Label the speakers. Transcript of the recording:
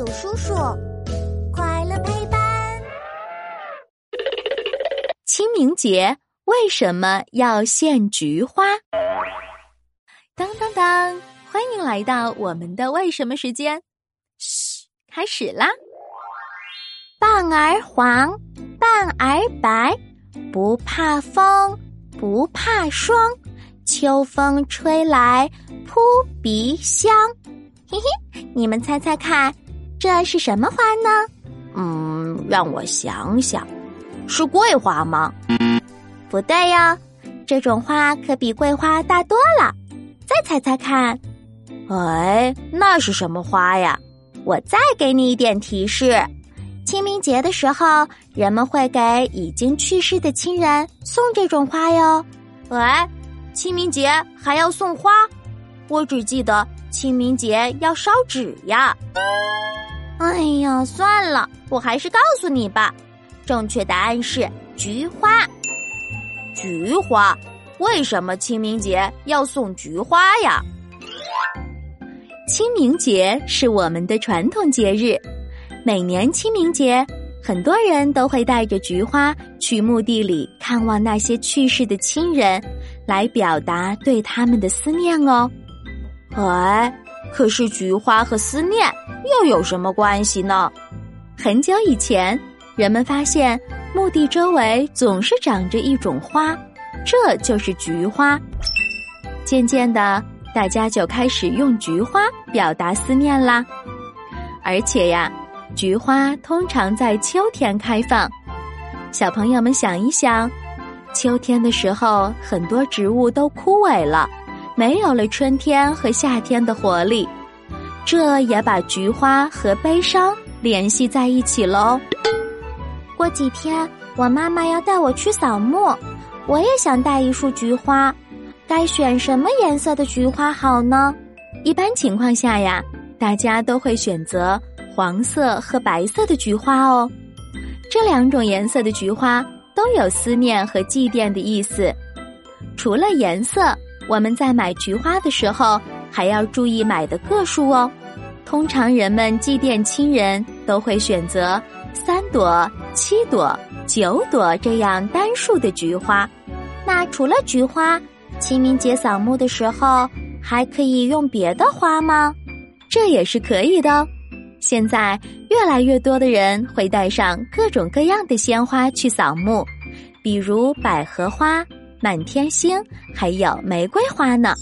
Speaker 1: 有叔叔，快乐陪伴。
Speaker 2: 清明节为什么要献菊花？当当当！欢迎来到我们的为什么时间。嘘，开始啦！
Speaker 1: 半儿黄，半儿白，不怕风，不怕霜，秋风吹来扑鼻香。嘿嘿，你们猜猜看，这是什么花呢？
Speaker 3: 嗯，让我想想，是桂花吗？
Speaker 1: 不对哟，这种花可比桂花大多了。再猜猜看，
Speaker 3: 哎，那是什么花呀？
Speaker 1: 我再给你一点提示：清明节的时候，人们会给已经去世的亲人送这种花哟。
Speaker 3: 哎，清明节还要送花？我只记得。清明节要烧纸呀！
Speaker 1: 算了，我还是告诉你吧。正确答案是菊花。
Speaker 3: 菊花？为什么清明节要送菊花呀？
Speaker 2: 清明节是我们的传统节日，每年清明节，很多人都会带着菊花去墓地里看望那些去世的亲人，来表达对他们的思念哦。
Speaker 3: 哎，可是菊花和思念又有什么关系呢？
Speaker 2: 很久以前，人们发现墓地周围总是长着一种花，这就是菊花。渐渐的，大家就开始用菊花表达思念啦。而且呀，菊花通常在秋天开放。小朋友们想一想，秋天的时候，很多植物都枯萎了。没有了春天和夏天的活力，这也把菊花和悲伤联系在一起喽。
Speaker 1: 过几天我妈妈要带我去扫墓，我也想带一束菊花，该选什么颜色的菊花好呢？
Speaker 2: 一般情况下呀，大家都会选择黄色和白色的菊花哦。这两种颜色的菊花都有思念和祭奠的意思。除了颜色。我们在买菊花的时候，还要注意买的个数哦。通常人们祭奠亲人都会选择三朵、七朵、九朵这样单数的菊花。
Speaker 1: 那除了菊花，清明节扫墓的时候还可以用别的花吗？
Speaker 2: 这也是可以的。现在越来越多的人会带上各种各样的鲜花去扫墓，比如百合花。满天星，还有玫瑰花呢。